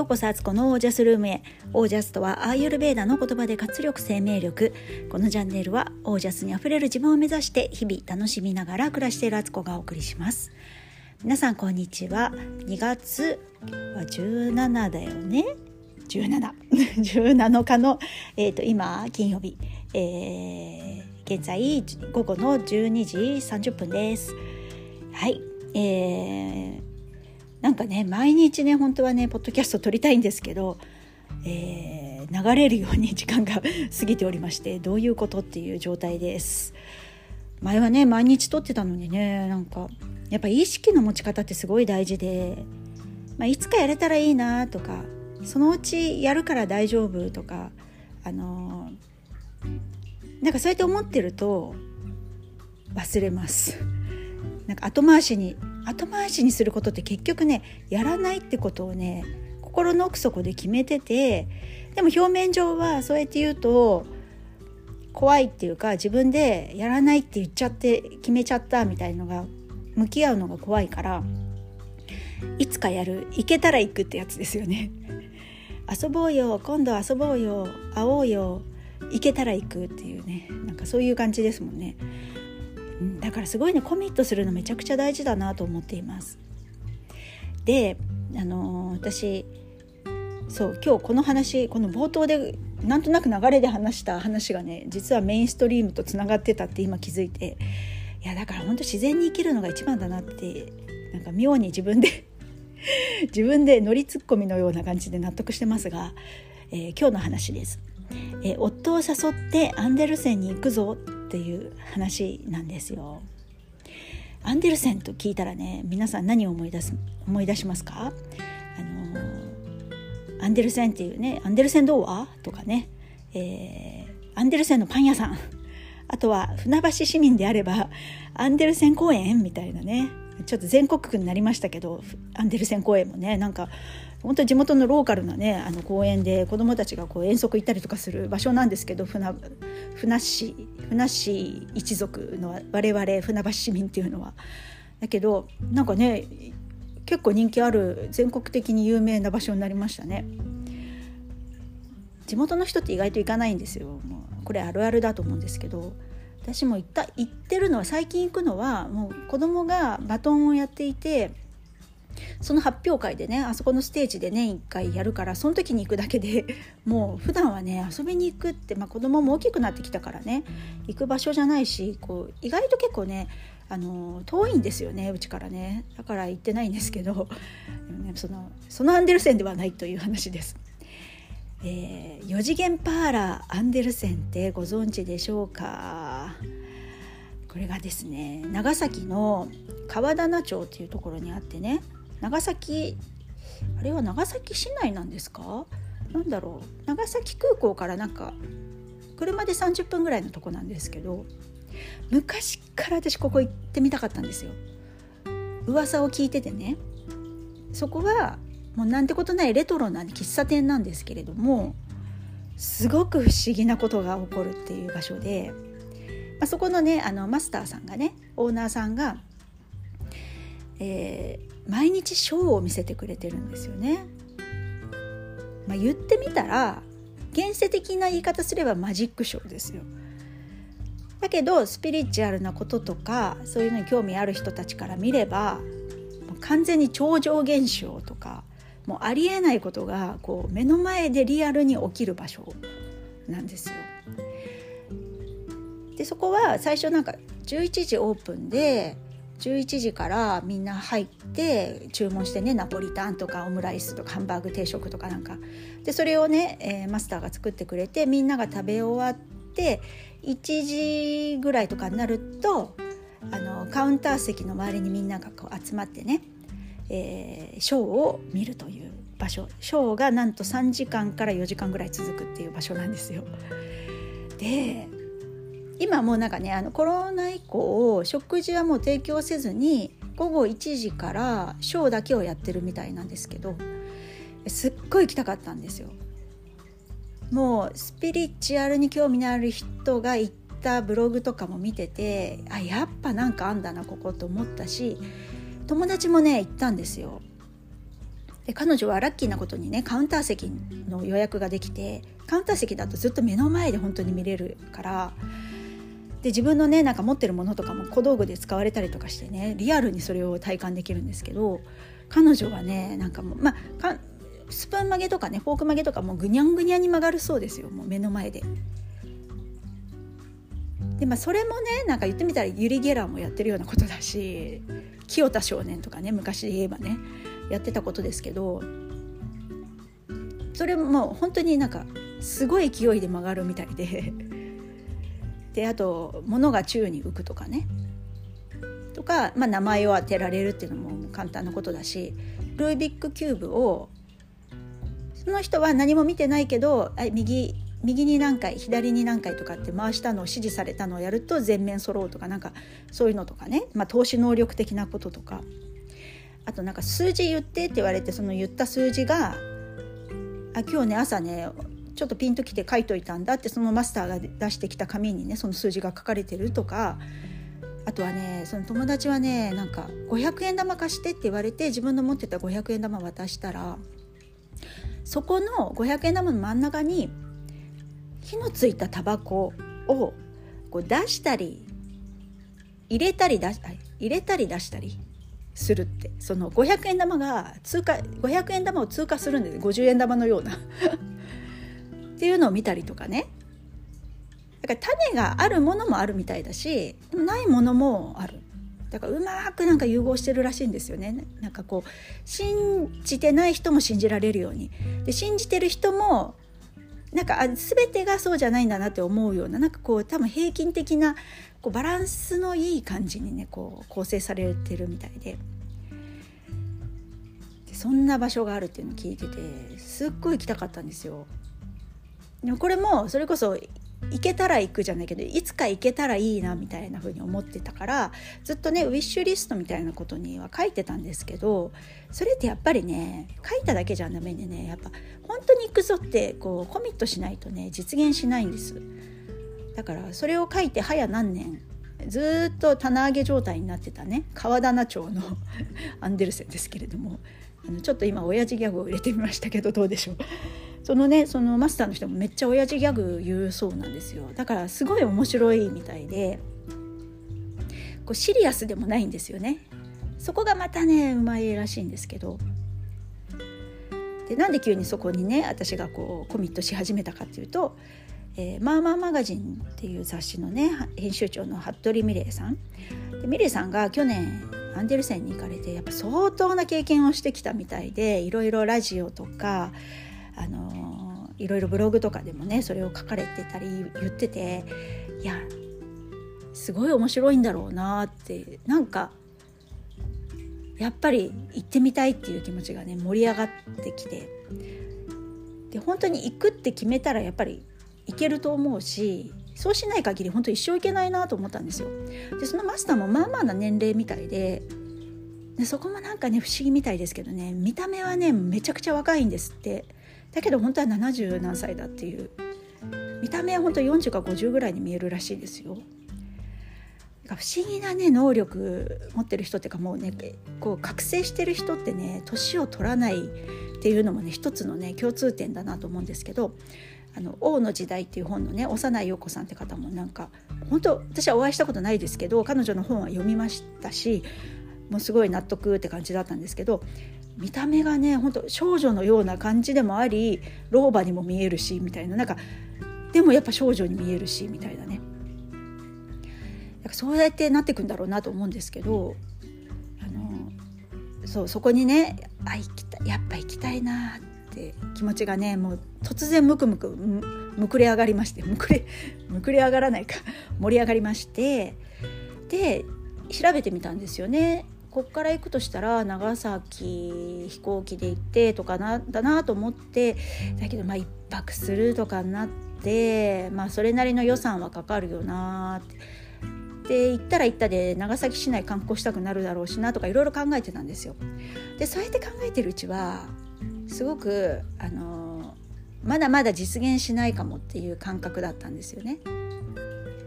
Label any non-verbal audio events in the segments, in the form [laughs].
ようこそアツコのオージャスルームへ。オージャスとはアーユルベーダの言葉で活力生命力。このチャンネルはオージャスにあふれる自分を目指して日々楽しみながら暮らしているアツコがお送りします。皆さんこんにちは。2月は17だよね？17 17 [laughs] 日の、えーと、今金曜日、えー、現在午後の12時30分です。はい。えーなんかね毎日ね本当はねポッドキャスト撮りたいんですけど、えー、流れるように時間が [laughs] 過ぎておりましてどういうことっていう状態です。前はね毎日撮ってたのにねなんかやっぱ意識の持ち方ってすごい大事で、まあ、いつかやれたらいいなとかそのうちやるから大丈夫とかあのー、なんかそうやって思ってると忘れます。なんか後回しに後回しにすることって結局ねやらないってことをね心の奥底で決めててでも表面上はそうやって言うと怖いっていうか自分でやらないって言っちゃって決めちゃったみたいのが向き合うのが怖いからいつかやる。行けたら行くってやつですよね。[laughs] 遊ぼうよ。今度遊ぼうよ。会おうよ。行けたら行くっていうね。なんかそういう感じですもんね。だからすごいねコミットするのめちゃくちゃ大事だなと思っています。であのー、私そう今日この話この冒頭でなんとなく流れで話した話がね実はメインストリームとつながってたって今気づいていやだから本当自然に生きるのが一番だなってなんか妙に自分で [laughs] 自分で乗りツッコミのような感じで納得してますが、えー、今日の話です。え、夫を誘ってアンデルセンに行くぞっていう話なんですよ。アンデルセンと聞いたらね皆さん何を思い出す思い出しますか？あのアンデルセンっていうねアンデルセン童話とかね、えー、アンデルセンのパン屋さん。あとは船橋市民であればアンデルセン公園みたいなね。ちょっと全国区になりましたけどアンデルセン公園もねなんか本当地元のローカルなねあの公園で子どもたちがこう遠足行ったりとかする場所なんですけど船船市船市一族の我々船橋市民っていうのは。だけどなんかね結構人気ある全国的に有名な場所になりましたね。地元の人って意外と行かないんですよ。もうこれあるあるだと思うんですけど私も行った行ってるのは最近行くのはもう子供がバトンをやっていてその発表会でねあそこのステージで年1回やるからその時に行くだけで [laughs] もう普段はね遊びに行くって、まあ、子供も大きくなってきたからね行く場所じゃないしこう意外と結構ねあの遠いんですよねうちからねだから行ってないんですけど [laughs] そのそのアンデルセンではないという話です。えー、4次元パーラーアンデルセンってご存知でしょうか？これがですね長崎の川棚町っていうところにあってね長崎あれは長崎市内なんですか？なんだろう。長崎空港からなんか車で30分ぐらいのとこなんですけど昔から私ここ行ってみたかったんですよ。噂を聞いててね。そこはもうなんてことないレトロな喫茶店なんですけれどもすごく不思議なことが起こるっていう場所で、まあ、そこのねあのマスターさんがねオーナーさんが、えー、毎日ショーを見せてくれてるんですよね。まあ、言ってみたら現世的な言い方すればマジックショーですよ。だけどスピリチュアルなこととかそういうのに興味ある人たちから見れば完全に超常現象とかもうありえないことがこう目の前でリアルに起きる場所なんですよ。でそこは最初なんか11時オープンで11時からみんな入って注文してねナポリタンとかオムライスとかハンバーグ定食とかなんかでそれをね、えー、マスターが作ってくれてみんなが食べ終わって1時ぐらいとかになるとあのカウンター席の周りにみんながこう集まってねえー、ショーを見るという場所ショーがなんと3時間から4時間ぐらい続くっていう場所なんですよ。で今もうなんかねあのコロナ以降食事はもう提供せずに午後1時からショーだけをやってるみたいなんですけどすっごい行きたかったんですよ。もうスピリチュアルに興味のある人が行ったブログとかも見ててあやっぱなんかあんだなここと思ったし友達もね行ったんですよ。で彼女はラッキーなことにねカウンター席の予約ができてカウンター席だとずっと目の前で本当に見れるからで自分のねなんか持ってるものとかも小道具で使われたりとかしてねリアルにそれを体感できるんですけど彼女はねなんかもうまあスプーン曲げとかねフォーク曲げとかもぐにゃんぐにゃんに曲がるそうですよもう目の前で。でまあそれもねなんか言ってみたらユリ・ゲラーもやってるようなことだし清田少年とかね昔で言えばねやってたことですけどそれももう本当になんかすごい勢いで曲がるみたいでであと物が宙に浮くとかね。とか、まあ、名前を当てられるっていうのも簡単なことだしルービックキューブをその人は何も見てないけど右右に何回左に何回とかって回したのを指示されたのをやると全面揃うとかなんかそういうのとかね、まあ、投資能力的なこととか。あとなんか数字言ってって言われてその言った数字があ今日ね朝ねちょっとピンときて書いといたんだってそのマスターが出してきた紙にねその数字が書かれてるとかあとはねその友達はねなんか500円玉貸してって言われて自分の持ってた500円玉渡したらそこの500円玉の真ん中に火のついたタバコをこう出したり入れたり出し入れたり出したりするって。その500円玉が通過500円玉を通過するんです。50円玉のような。っていうのを見たりとかね。だから種があるものもあるみたいだしないものもある。だからうまくなんか融合してるらしいんですよね。なんかこう信じてない人も信じられるように。で信じてる人もなんかあ全てがそうじゃないんだなって思うようななんかこう多分平均的なこうバランスのいい感じにねこう構成されてるみたいで。でそんな場所があるっていうのを聞いててすっごい行きたかったんですよ。これもそれこそ行けたら行くじゃないけどいつか行けたらいいなみたいな風に思ってたからずっとねウィッシュリストみたいなことには書いてたんですけどそれってやっぱりね書いただけじゃダメでねやっぱ本当に行くぞってこうコミットしないとね実現しないんです。だからそれを書いて早何年ずっと棚上げ状態になってたね川棚町のアンデルセンですけれどもあのちょっと今親父ギャグを入れてみましたけどどうでしょう？そのねそのマスターの人もめっちゃ親父ギャグ言うそうなんですよ。だからすごい面白いみたいで。こうシリアスでもないんですよね。そこがまたねうまいらしいんですけど。でなんで急にそこにね私がこうコミットし始めたかっていうと「えー、マーマーマガジン」っていう雑誌のね編集長の服部美玲さん。で美玲さんが去年アンデルセンに行かれてやっぱ相当な経験をしてきたみたいでいろいろラジオとかあのいろいろブログとかでもねそれを書かれてたり言ってていやすごい面白いんだろうなってなんかやっぱり行ってみたいっていう気持ちがね盛り上がってきてで本当に行くって決めたらやっぱり行けると思うしそうしない限り本当一生行けないなと思ったんですよ。でそのマスターもまあまあな年齢みたいででそこもなんかね不思議みたいですけどね見た目はねめちゃくちゃ若いんですってだけど本当は70何歳だっていう見た目は本当40か50ぐらいに見えるらしいですよ。不思議なね能力持ってる人っていうかもうねこう覚醒してる人ってね年を取らないっていうのもね一つのね共通点だなと思うんですけど「あの王の時代」っていう本のね幼い陽子さんって方もなんか本当私はお会いしたことないですけど彼女の本は読みましたしもうすごい納得って感じだったんですけど見た目がね本当少女のような感じでもあり老婆にも見えるしみたいななんかでもやっぱ少女に見えるしみたいなね。そうやってなってくんだろうなと思うんですけどあのそうそこにねあ行きたやっぱ行きたいなって気持ちがねもう突然ムクムクむくれ上がりましてむくれ [laughs] むくれ上がらないか盛り上がりましてで調べてみたんですよね。こっから行くとしたら長崎飛行機で行ってとかなだなと思ってだけどまあ1泊するとかになってまあそれなりの予算はかかるよなって。で行ったら行ったで長崎市内観光したくなるだろうしなとかいろいろ考えてたんですよ。でそうやって考えてるうちはすごくあのまだまだ実現しないかもっていう感覚だったんですよね。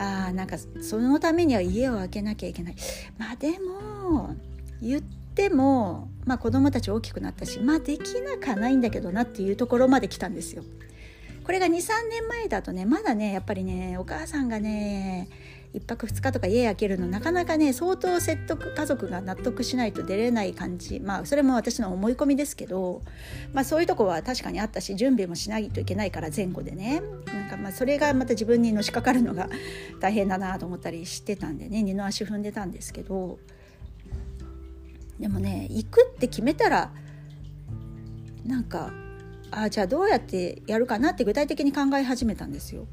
あーなんかそのためには家を開けなきゃいけないまあでも言っても、まあ、子供たち大きくなったしまあできなかないんだけどなっていうところまで来たんですよ。これが23年前だとねまだねやっぱりねお母さんがね1泊2日とか家開けるのなかなかね相当説得家族が納得しないと出れない感じまあそれも私の思い込みですけど、まあ、そういうとこは確かにあったし準備もしないといけないから前後でねなんかまあそれがまた自分にのしかかるのが大変だなと思ったりしてたんでね二の足踏んでたんですけどでもね行くって決めたらなんかあじゃあどうやってやるかなって具体的に考え始めたんですよ。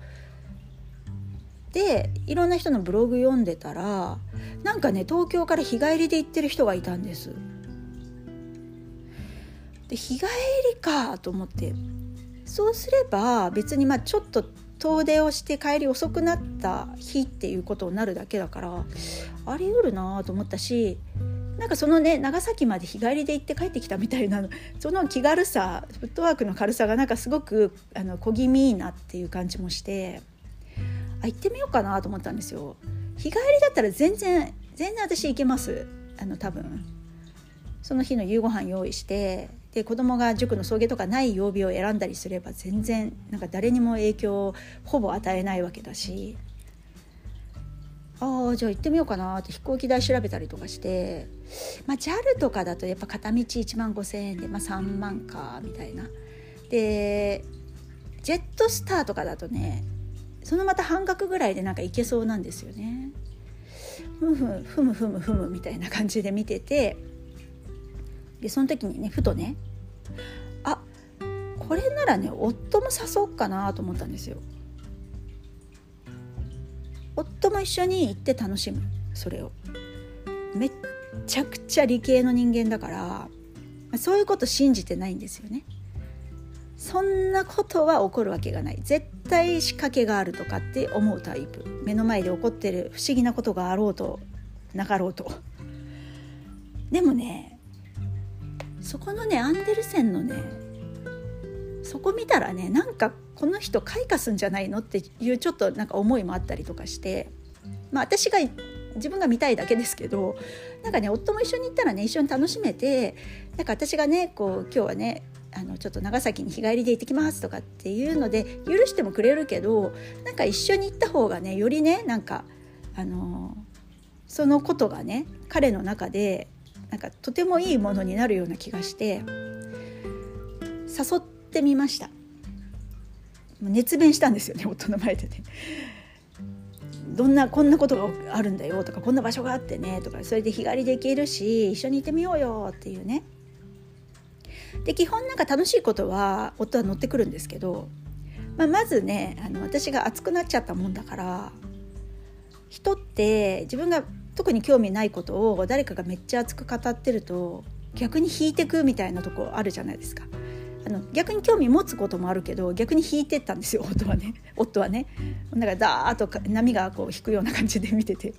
でいろんな人のブログ読んでたらなんかね東京から日帰りで行ってる人がいたんです。で日帰りかと思ってそうすれば別にまあちょっと遠出をして帰り遅くなった日っていうことになるだけだからあり得るなと思ったしなんかそのね長崎まで日帰りで行って帰ってきたみたいな [laughs] その気軽さフットワークの軽さがなんかすごくあの小気味いいなっていう感じもして。あ行ってみようかなと思ったんですよ日帰りだったら全然全然私行けますあの多分その日の夕ご飯用意してで子供が塾の送迎とかない曜日を選んだりすれば全然なんか誰にも影響をほぼ与えないわけだしああじゃあ行ってみようかなって飛行機代調べたりとかして、まあ、JAL とかだとやっぱ片道1万5,000円で、まあ、3万かみたいな。でジェットスターとかだとねそのまた半額ぐらいでなんかいけそうなんですよね。ふむふむふむふむみたいな感じで見ててでその時にねふとねあこれならね夫も誘おうかなと思ったんですよ。夫も一緒に行って楽しむそれを。めっちゃくちゃ理系の人間だからそういうこと信じてないんですよね。そんなことは起こるわけがない絶対仕掛けがあるとかって思うタイプ目の前で起こってる不思議なことがあろうとなかろうとでもねそこのねアンデルセンのねそこ見たらねなんかこの人開花すんじゃないの？っていうちょっとなんか思いもあったりとかして。まあ私が自分が見たいだけですけどなんかね夫も一緒に行ったらね一緒に楽しめてなんか私がねこう今日はねあのちょっと長崎に日帰りで行ってきますとかっていうので許してもくれるけどなんか一緒に行った方がねよりねなんかあのそのことがね彼の中でなんかとてもいいものになるような気がして誘ってみました。熱弁したんですよね夫の前でね。どんなこんなことがあるんだよとかこんな場所があってねとかそれで日帰りで行けるし一緒に行ってみようよっていうねで基本なんか楽しいことは夫は乗ってくるんですけど、まあ、まずねあの私が熱くなっちゃったもんだから人って自分が特に興味ないことを誰かがめっちゃ熱く語ってると逆に引いてくみたいなとこあるじゃないですか。あの逆に興味持つこともあるけど逆に引いてったんですよ [laughs] 夫はね。夫はね。だからダーッと波がこう引くような感じで見てて。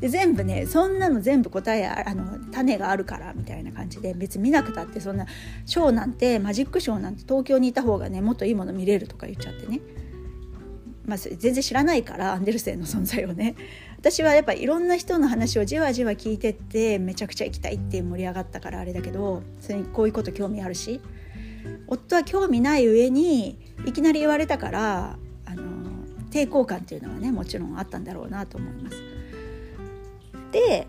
で全部ねそんなの全部答えあの種があるからみたいな感じで別に見なくたってそんなショーなんてマジックショーなんて東京にいた方がねもっといいもの見れるとか言っちゃってね。まあ、全然知らないからアンデルセンの存在をね。私はやっぱいろんな人の話をじわじわ聞いてってめちゃくちゃ行きたいって盛り上がったからあれだけどそれにこういうこと興味あるし。夫は興味ない上にいきなり言われたからあの抵抗感っていうのはねもちろんあったんだろうなと思います。で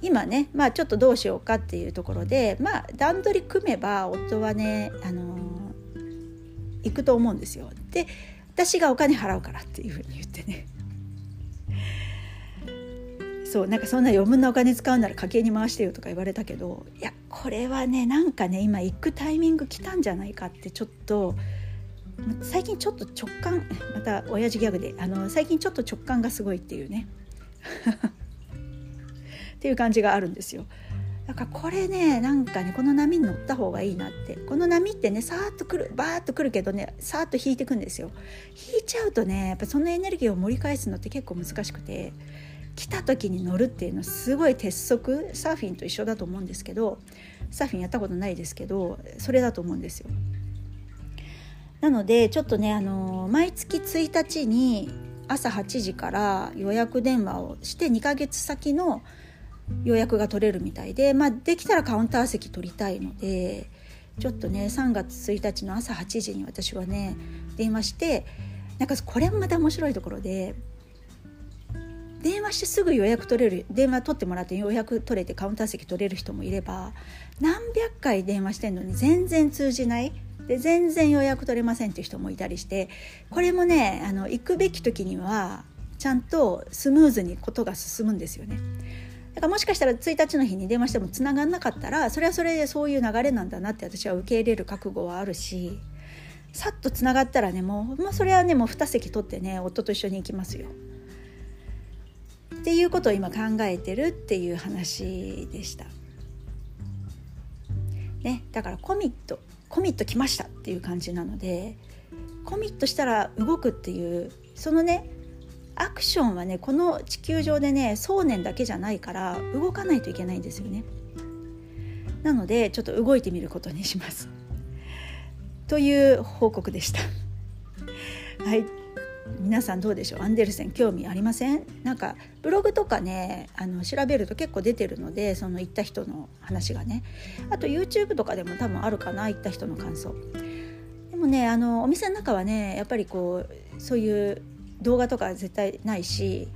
今ね、まあ、ちょっとどうしようかっていうところで、まあ、段取り組めば夫はね、あの行くと思うんですよ。で私がお金払うからっていうふうに言ってねそうなんかそんな余分なお金使うなら家計に回してよとか言われたけどいやこれはねなんかね今行くタイミング来たんじゃないかってちょっと最近ちょっと直感また親父ギャグであの最近ちょっと直感がすごいっていうね。[laughs] っていう感じがあるんですよ。だからこれねなんかねこの波に乗った方がいいなって。この波ってねさーっとくるバーッとくるけどねさーっと引いてくんですよ。引いちゃうとねやっぱそのエネルギーを盛り返すのって結構難しくて来た時に乗るっていうのすごい鉄則サーフィンと一緒だと思うんですけどサーフィンやったことないですけどそれだと思うんですよ。なのでちょっとねあの毎月1日に朝8時から予約電話をして2ヶ月先の予約が取れるみたいで、まあ、できたらカウンター席取りたいのでちょっとね3月1日の朝8時に私はね電話してなんかこれもまた面白いところで電話してすぐ予約取れる電話取ってもらって予約取れてカウンター席取れる人もいれば何百回電話してんのに全然通じないで全然予約取れませんっていう人もいたりしてこれもねあの行くべき時にはちゃんとスムーズにことが進むんですよね。だからもしかしたら1日の日に電話してもつながんなかったらそれはそれでそういう流れなんだなって私は受け入れる覚悟はあるしさっとつながったらねもう、まあ、それはねもう2席取ってね夫と一緒に行きますよ。っていうことを今考えてるっていう話でした。ね、だからコミットコミット来ましたっていう感じなのでコミットしたら動くっていうそのねアクションはねこの地球上でね想念だけじゃないから動かないといけないんですよね。なのでちょっと動いてみることにします。という報告でした。はい皆さんどうでしょう？アンデルセン興味ありません？なんかブログとかねあの調べると結構出てるのでその行った人の話がね。あと YouTube とかでも多分あるかな行った人の感想。でもねあのお店の中はねやっぱりこうそういう動画とか絶対ないし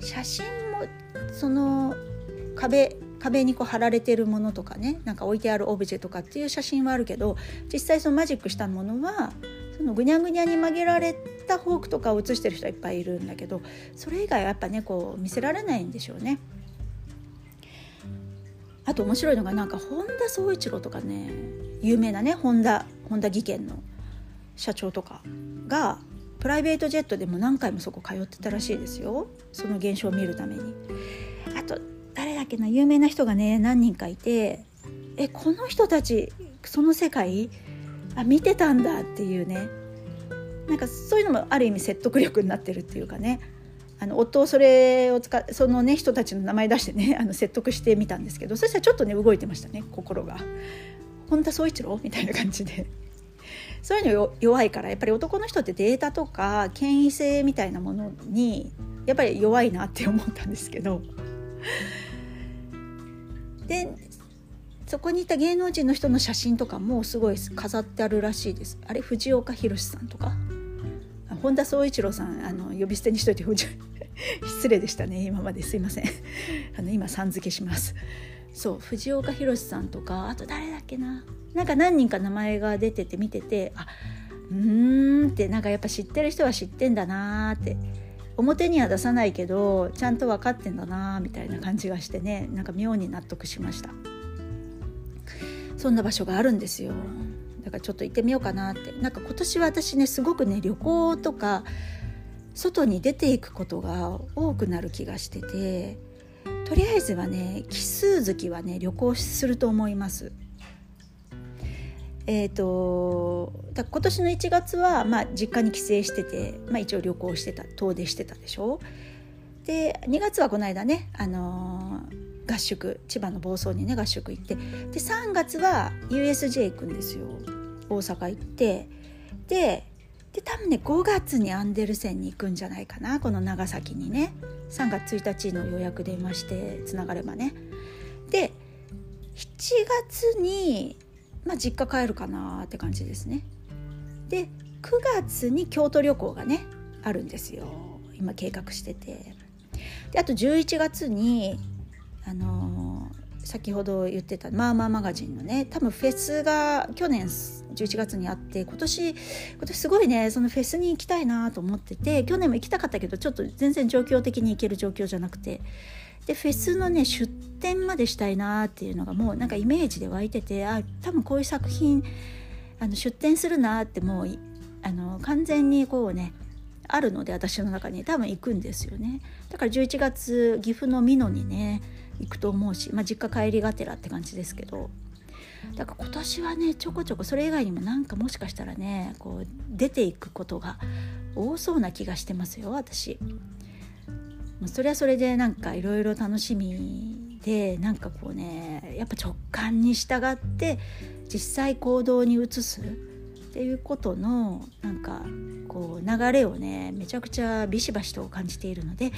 写真もその壁壁にこう貼られてるものとかねなんか置いてあるオブジェとかっていう写真はあるけど実際そのマジックしたものはそのぐにゃぐにゃに曲げられたフォークとかを写してる人はいっぱいいるんだけどそれ以外はやっぱねこう見せられないんでしょうね。あと面白いのがなんか本田宗一郎とかね有名なね本田本田技研の社長とかがプライベートジェットでも何回もそこ通ってたらしいですよその現象を見るためにあと誰だっけな有名な人がね何人かいてえこの人たちその世界あ見てたんだっていうね。なんかそういうのもある意味説得力になってるっていうかね。あの夫をそれを使そのね人たちの名前出してね [laughs] あの説得してみたんですけどそしたらちょっとね動いてましたね心が。本田宗一郎みたいな感じで。そういうの弱いからやっぱり男の人ってデータとか権威性みたいなものにやっぱり弱いなって思ったんですけど。でそこにいた芸能人の人の写真とかもすごい飾ってあるらしいです。あれ藤岡弘さんとか？本田宗一郎さんあの呼び捨てにしといて [laughs] 失礼でしたね。今まですいません。[laughs] あの今さん付けします。そう藤岡弘さんとかあと誰だっけな？なんか何人か名前が出てて見ててあうーんってなんかやっぱ知ってる人は知ってんだなって。表には出さないけどちゃんと分かってんだなみたいな感じがしてねなんか妙に納得しました。そんな場所があるんですよ。だからちょっと行ってみようかなって。なんか今年は私ねすごくね旅行とか外に出ていくことが多くなる気がしててとりあえずはね奇数月はね旅行すると思います。えーと、だ今年の1月は、まあ、実家に帰省してて、まあ、一応旅行してた遠出してたでしょ？で2月はこの間ね、あのー、合宿千葉の房総にね合宿行ってで3月は USJ 行くんですよ大阪行ってでで多分ね5月にアンデルセンに行くんじゃないかなこの長崎にね3月1日の予約電話してつながればねで7月にまあ、実家帰るかなって感じですね。で9月に京都旅行がねあるんですよ今計画してて。であと11月にあの、先ほど言ってた「まあまあマガジン」のね多分フェスが去年11月にあって今年今年すごいねそのフェスに行きたいなと思ってて去年も行きたかったけどちょっと全然状況的に行ける状況じゃなくて。でフェスのね出展までしたいなっていうのがもうなんかイメージで湧いててあ多分こういう作品あの出展するなってもうあの完全にこうねあるので私の中に多分行くんですよね。だから11月岐阜の美濃にね行くと思うし、まあ、実家帰りがてらって感じですけどだから今年はねちょこちょこそれ以外にもなんかもしかしたらねこう出ていくことが多そうな気がしてますよ私。それはそれでなんかいろいろ楽しみでなんかこうねやっぱ直感に従って実際行動に移すっていうことのなんかこう流れをねめちゃくちゃビシバシと感じているので、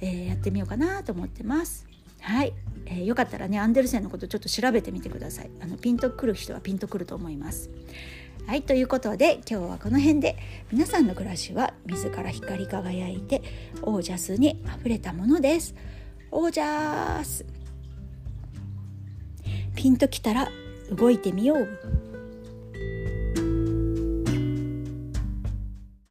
えー、やってみようかなと思ってます。はい、えー、よかったらねアンデルセンのことちょっと調べてみてください。あのピンとくる人はピンとくると思います。はいということで今日はこの辺で。皆さんの暮らしは自ら光り輝いてオージャスにあふれたものです。オージャス。ピンときたら動いてみよう。